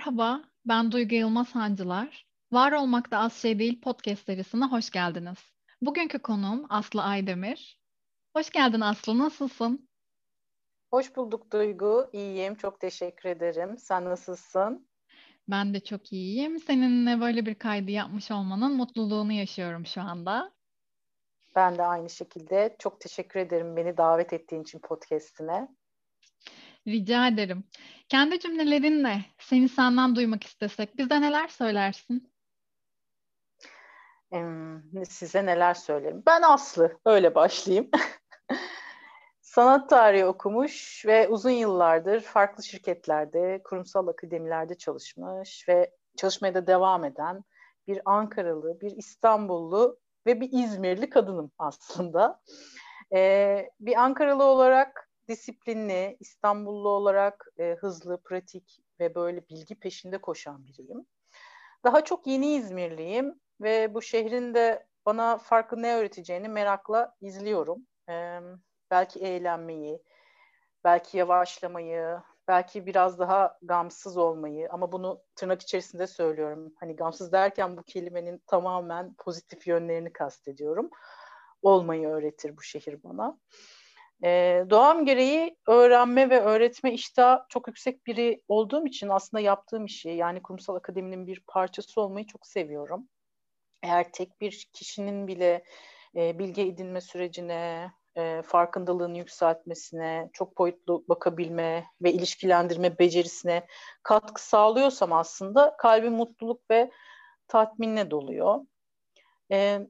Merhaba, ben Duygu Yılmaz Hancılar. Var Olmak da Az Şey Değil podcast serisine hoş geldiniz. Bugünkü konuğum Aslı Aydemir. Hoş geldin Aslı, nasılsın? Hoş bulduk Duygu, iyiyim, çok teşekkür ederim. Sen nasılsın? Ben de çok iyiyim. Seninle böyle bir kaydı yapmış olmanın mutluluğunu yaşıyorum şu anda. Ben de aynı şekilde. Çok teşekkür ederim beni davet ettiğin için podcast'ine. Rica ederim. Kendi cümlelerinle seni senden duymak istesek bize neler söylersin? Size neler söylerim? Ben Aslı, öyle başlayayım. Sanat tarihi okumuş ve uzun yıllardır farklı şirketlerde, kurumsal akademilerde çalışmış ve çalışmaya da devam eden bir Ankaralı, bir İstanbullu ve bir İzmirli kadınım aslında. Ee, bir Ankaralı olarak disiplinli, İstanbullu olarak e, hızlı, pratik ve böyle bilgi peşinde koşan biriyim. Daha çok yeni İzmirliyim ve bu şehrin de bana farklı ne öğreteceğini merakla izliyorum. Ee, belki eğlenmeyi, belki yavaşlamayı, belki biraz daha gamsız olmayı ama bunu tırnak içerisinde söylüyorum. Hani gamsız derken bu kelimenin tamamen pozitif yönlerini kastediyorum. Olmayı öğretir bu şehir bana. Ee, doğam gereği öğrenme ve öğretme iştahı çok yüksek biri olduğum için aslında yaptığım işi yani kurumsal akademinin bir parçası olmayı çok seviyorum. Eğer tek bir kişinin bile e, bilgi edinme sürecine, e, farkındalığını yükseltmesine, çok boyutlu bakabilme ve ilişkilendirme becerisine katkı sağlıyorsam aslında kalbim mutluluk ve tatminle doluyor. E,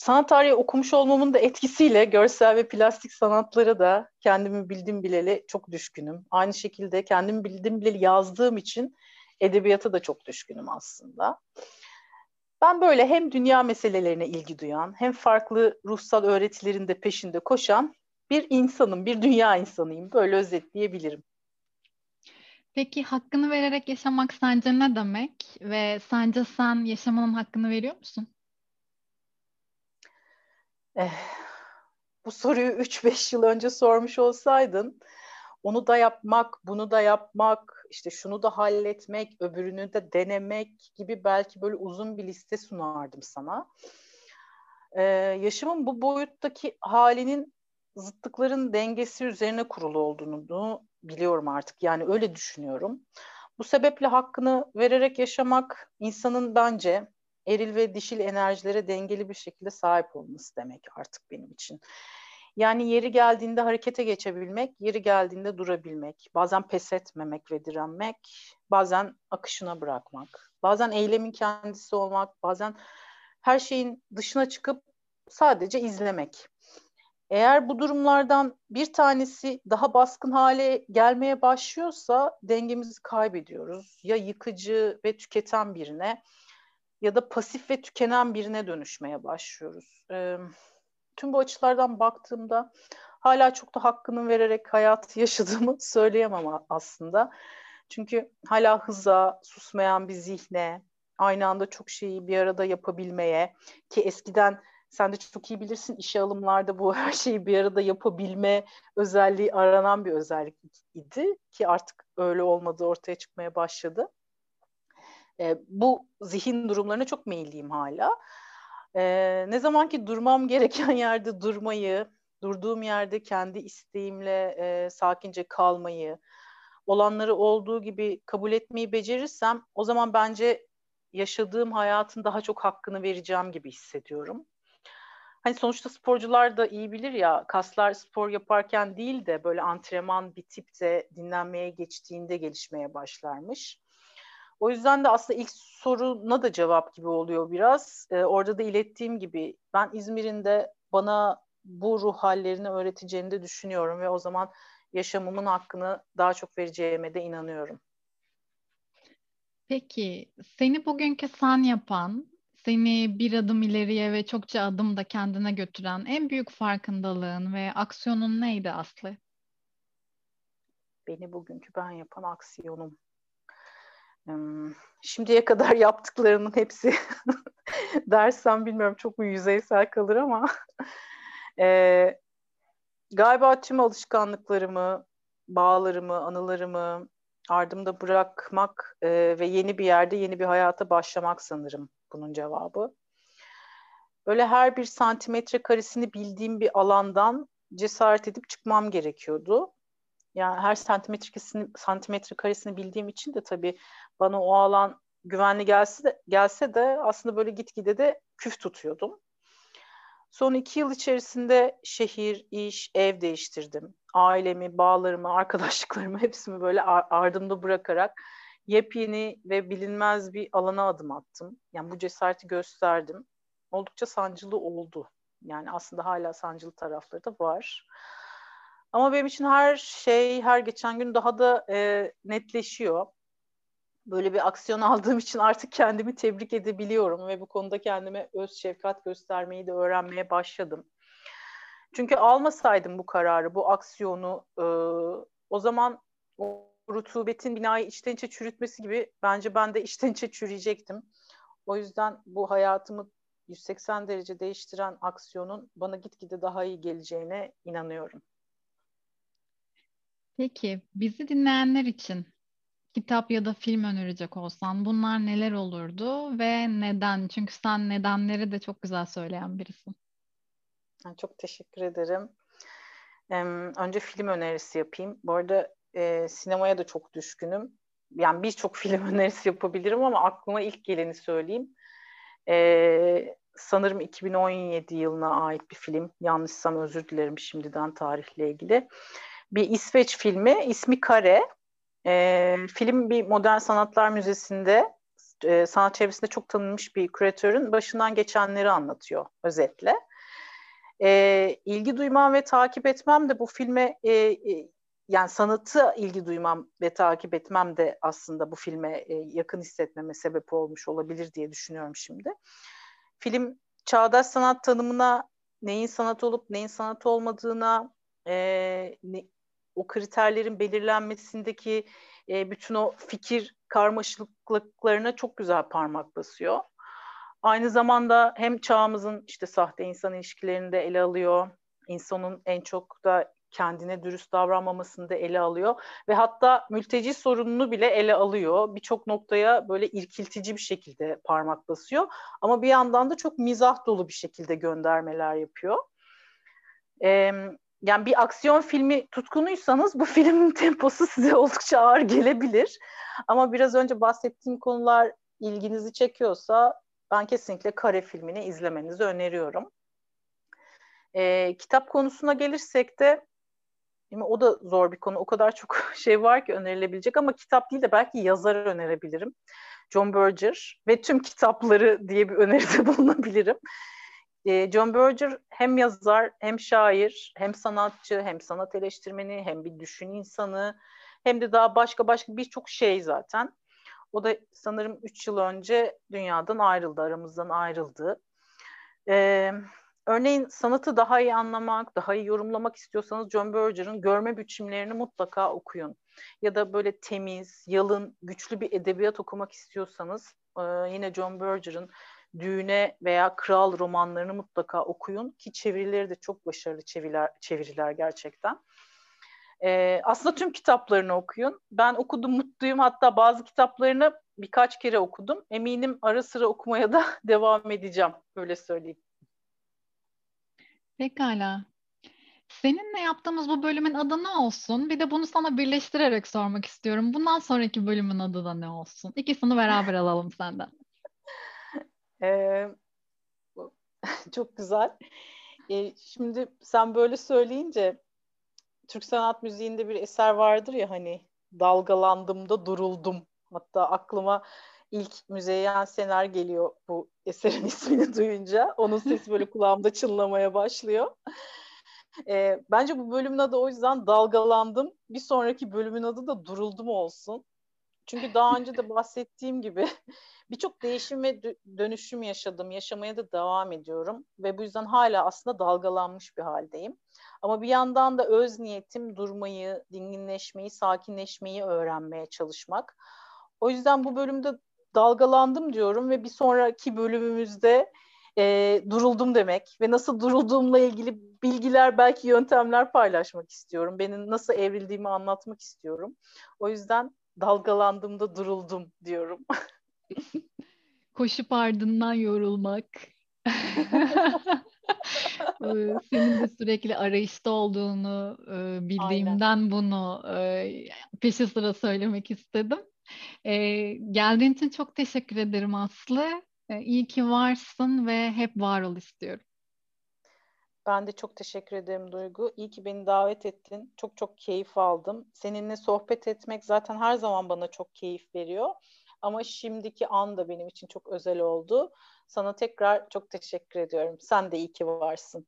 sanat tarihi okumuş olmamın da etkisiyle görsel ve plastik sanatlara da kendimi bildim bileli çok düşkünüm. Aynı şekilde kendimi bildim bileli yazdığım için edebiyata da çok düşkünüm aslında. Ben böyle hem dünya meselelerine ilgi duyan hem farklı ruhsal öğretilerin de peşinde koşan bir insanım, bir dünya insanıyım. Böyle özetleyebilirim. Peki hakkını vererek yaşamak sence ne demek ve sence sen yaşamanın hakkını veriyor musun? Eh, bu soruyu 3-5 yıl önce sormuş olsaydın onu da yapmak, bunu da yapmak, işte şunu da halletmek, öbürünü de denemek gibi belki böyle uzun bir liste sunardım sana. Ee, yaşamın bu boyuttaki halinin zıtlıkların dengesi üzerine kurulu olduğunu biliyorum artık. Yani öyle düşünüyorum. Bu sebeple hakkını vererek yaşamak insanın bence eril ve dişil enerjilere dengeli bir şekilde sahip olması demek artık benim için. Yani yeri geldiğinde harekete geçebilmek, yeri geldiğinde durabilmek, bazen pes etmemek ve direnmek, bazen akışına bırakmak, bazen eylemin kendisi olmak, bazen her şeyin dışına çıkıp sadece izlemek. Eğer bu durumlardan bir tanesi daha baskın hale gelmeye başlıyorsa dengemizi kaybediyoruz. Ya yıkıcı ve tüketen birine ya da pasif ve tükenen birine dönüşmeye başlıyoruz. Ee, tüm bu açılardan baktığımda hala çok da hakkını vererek hayat yaşadığımı söyleyemem aslında. Çünkü hala hıza, susmayan bir zihne, aynı anda çok şeyi bir arada yapabilmeye ki eskiden sen de çok iyi bilirsin işe alımlarda bu her şeyi bir arada yapabilme özelliği aranan bir özellik idi ki artık öyle olmadığı ortaya çıkmaya başladı. E, bu zihin durumlarına çok meyilliyim hala. E, ne zaman ki durmam gereken yerde durmayı, durduğum yerde kendi isteğimle e, sakince kalmayı, olanları olduğu gibi kabul etmeyi becerirsem o zaman bence yaşadığım hayatın daha çok hakkını vereceğim gibi hissediyorum. Hani sonuçta sporcular da iyi bilir ya kaslar spor yaparken değil de böyle antrenman bitip de dinlenmeye geçtiğinde gelişmeye başlarmış. O yüzden de aslında ilk soruna da cevap gibi oluyor biraz. Ee, orada da ilettiğim gibi ben İzmir'in de bana bu ruh hallerini öğreteceğini de düşünüyorum ve o zaman yaşamımın hakkını daha çok vereceğime de inanıyorum. Peki seni bugünkü sen yapan, seni bir adım ileriye ve çokça adım da kendine götüren en büyük farkındalığın ve aksiyonun neydi Aslı? Beni bugünkü ben yapan aksiyonum şimdiye kadar yaptıklarının hepsi dersem bilmiyorum çok mu yüzeysel kalır ama e, galiba tüm alışkanlıklarımı, bağlarımı, anılarımı, ardımda bırakmak e, ve yeni bir yerde yeni bir hayata başlamak sanırım bunun cevabı. Böyle her bir santimetre karesini bildiğim bir alandan cesaret edip çıkmam gerekiyordu. Yani her santimetrekesini, santimetre karesini bildiğim için de tabii bana o alan güvenli gelse de, gelse de aslında böyle gitgide de küf tutuyordum. Son iki yıl içerisinde şehir, iş, ev değiştirdim. Ailemi, bağlarımı, arkadaşlıklarımı hepsini böyle ardımda bırakarak yepyeni ve bilinmez bir alana adım attım. Yani bu cesareti gösterdim. Oldukça sancılı oldu. Yani aslında hala sancılı tarafları da var. Ama benim için her şey her geçen gün daha da e, netleşiyor. Böyle bir aksiyon aldığım için artık kendimi tebrik edebiliyorum ve bu konuda kendime öz şefkat göstermeyi de öğrenmeye başladım. Çünkü almasaydım bu kararı, bu aksiyonu e, o zaman o rutubetin binayı içten içe çürütmesi gibi bence ben de içten içe çürüyecektim. O yüzden bu hayatımı 180 derece değiştiren aksiyonun bana gitgide daha iyi geleceğine inanıyorum. Peki bizi dinleyenler için kitap ya da film önerecek olsan bunlar neler olurdu ve neden? Çünkü sen nedenleri de çok güzel söyleyen birisin. Çok teşekkür ederim. Önce film önerisi yapayım. Bu arada e, sinemaya da çok düşkünüm. Yani birçok film önerisi yapabilirim ama aklıma ilk geleni söyleyeyim. E, sanırım 2017 yılına ait bir film. Yanlışsam özür dilerim şimdiden tarihle ilgili. Bir İsveç filmi. ismi Kare. E, film bir modern sanatlar müzesinde e, sanat çevresinde çok tanınmış bir küratörün başından geçenleri anlatıyor özetle. E, ilgi duymam ve takip etmem de bu filme e, e, yani sanatı ilgi duymam ve takip etmem de aslında bu filme e, yakın hissetmeme sebep olmuş olabilir diye düşünüyorum şimdi. Film çağdaş sanat tanımına neyin sanat olup neyin sanat olmadığına e, ne, o kriterlerin belirlenmesindeki e, bütün o fikir karmaşıklıklarına çok güzel parmak basıyor. Aynı zamanda hem çağımızın işte sahte insan ilişkilerini de ele alıyor. İnsanın en çok da kendine dürüst davranmamasını da ele alıyor ve hatta mülteci sorununu bile ele alıyor. Birçok noktaya böyle irkiltici bir şekilde parmak basıyor ama bir yandan da çok mizah dolu bir şekilde göndermeler yapıyor. Ee, yani bir aksiyon filmi tutkunuysanız bu filmin temposu size oldukça ağır gelebilir. Ama biraz önce bahsettiğim konular ilginizi çekiyorsa ben kesinlikle Kare filmini izlemenizi öneriyorum. Ee, kitap konusuna gelirsek de o da zor bir konu. O kadar çok şey var ki önerilebilecek ama kitap değil de belki yazar önerebilirim. John Berger ve tüm kitapları diye bir öneride bulunabilirim. E, John Berger hem yazar, hem şair, hem sanatçı, hem sanat eleştirmeni, hem bir düşün insanı, hem de daha başka başka birçok şey zaten. O da sanırım 3 yıl önce dünyadan ayrıldı, aramızdan ayrıldı. Ee, örneğin sanatı daha iyi anlamak, daha iyi yorumlamak istiyorsanız John Berger'ın görme biçimlerini mutlaka okuyun. Ya da böyle temiz, yalın, güçlü bir edebiyat okumak istiyorsanız e, yine John Berger'ın Düğüne veya Kral romanlarını mutlaka okuyun ki çevirileri de çok başarılı çeviriler, çeviriler gerçekten. Ee, aslında tüm kitaplarını okuyun. Ben okudum mutluyum. Hatta bazı kitaplarını birkaç kere okudum. Eminim ara sıra okumaya da devam edeceğim. Öyle söyleyeyim. Pekala. Seninle yaptığımız bu bölümün adı ne olsun? Bir de bunu sana birleştirerek sormak istiyorum. Bundan sonraki bölümün adı da ne olsun? İkisini beraber alalım senden. Ee, çok güzel. Ee, şimdi sen böyle söyleyince Türk sanat müziğinde bir eser vardır ya hani dalgalandım da duruldum. Hatta aklıma ilk Müzeyyen Sener geliyor bu eserin ismini duyunca. Onun sesi böyle kulağımda çınlamaya başlıyor. E, bence bu bölümün adı o yüzden dalgalandım. Bir sonraki bölümün adı da duruldum olsun. Çünkü daha önce de bahsettiğim gibi birçok değişim ve dönüşüm yaşadım. Yaşamaya da devam ediyorum. Ve bu yüzden hala aslında dalgalanmış bir haldeyim. Ama bir yandan da öz niyetim durmayı, dinginleşmeyi, sakinleşmeyi öğrenmeye çalışmak. O yüzden bu bölümde dalgalandım diyorum ve bir sonraki bölümümüzde e, duruldum demek ve nasıl durulduğumla ilgili bilgiler belki yöntemler paylaşmak istiyorum. Benim nasıl evrildiğimi anlatmak istiyorum. O yüzden dalgalandığımda duruldum diyorum. Koşup ardından yorulmak. Ee, senin de sürekli arayışta olduğunu e, bildiğimden Aynen. bunu e, peşi sıra söylemek istedim. E, geldiğin için çok teşekkür ederim Aslı. İyi ki varsın ve hep var ol istiyorum. Ben de çok teşekkür ederim Duygu. İyi ki beni davet ettin. Çok çok keyif aldım. Seninle sohbet etmek zaten her zaman bana çok keyif veriyor. Ama şimdiki an da benim için çok özel oldu. Sana tekrar çok teşekkür ediyorum. Sen de iyi ki varsın.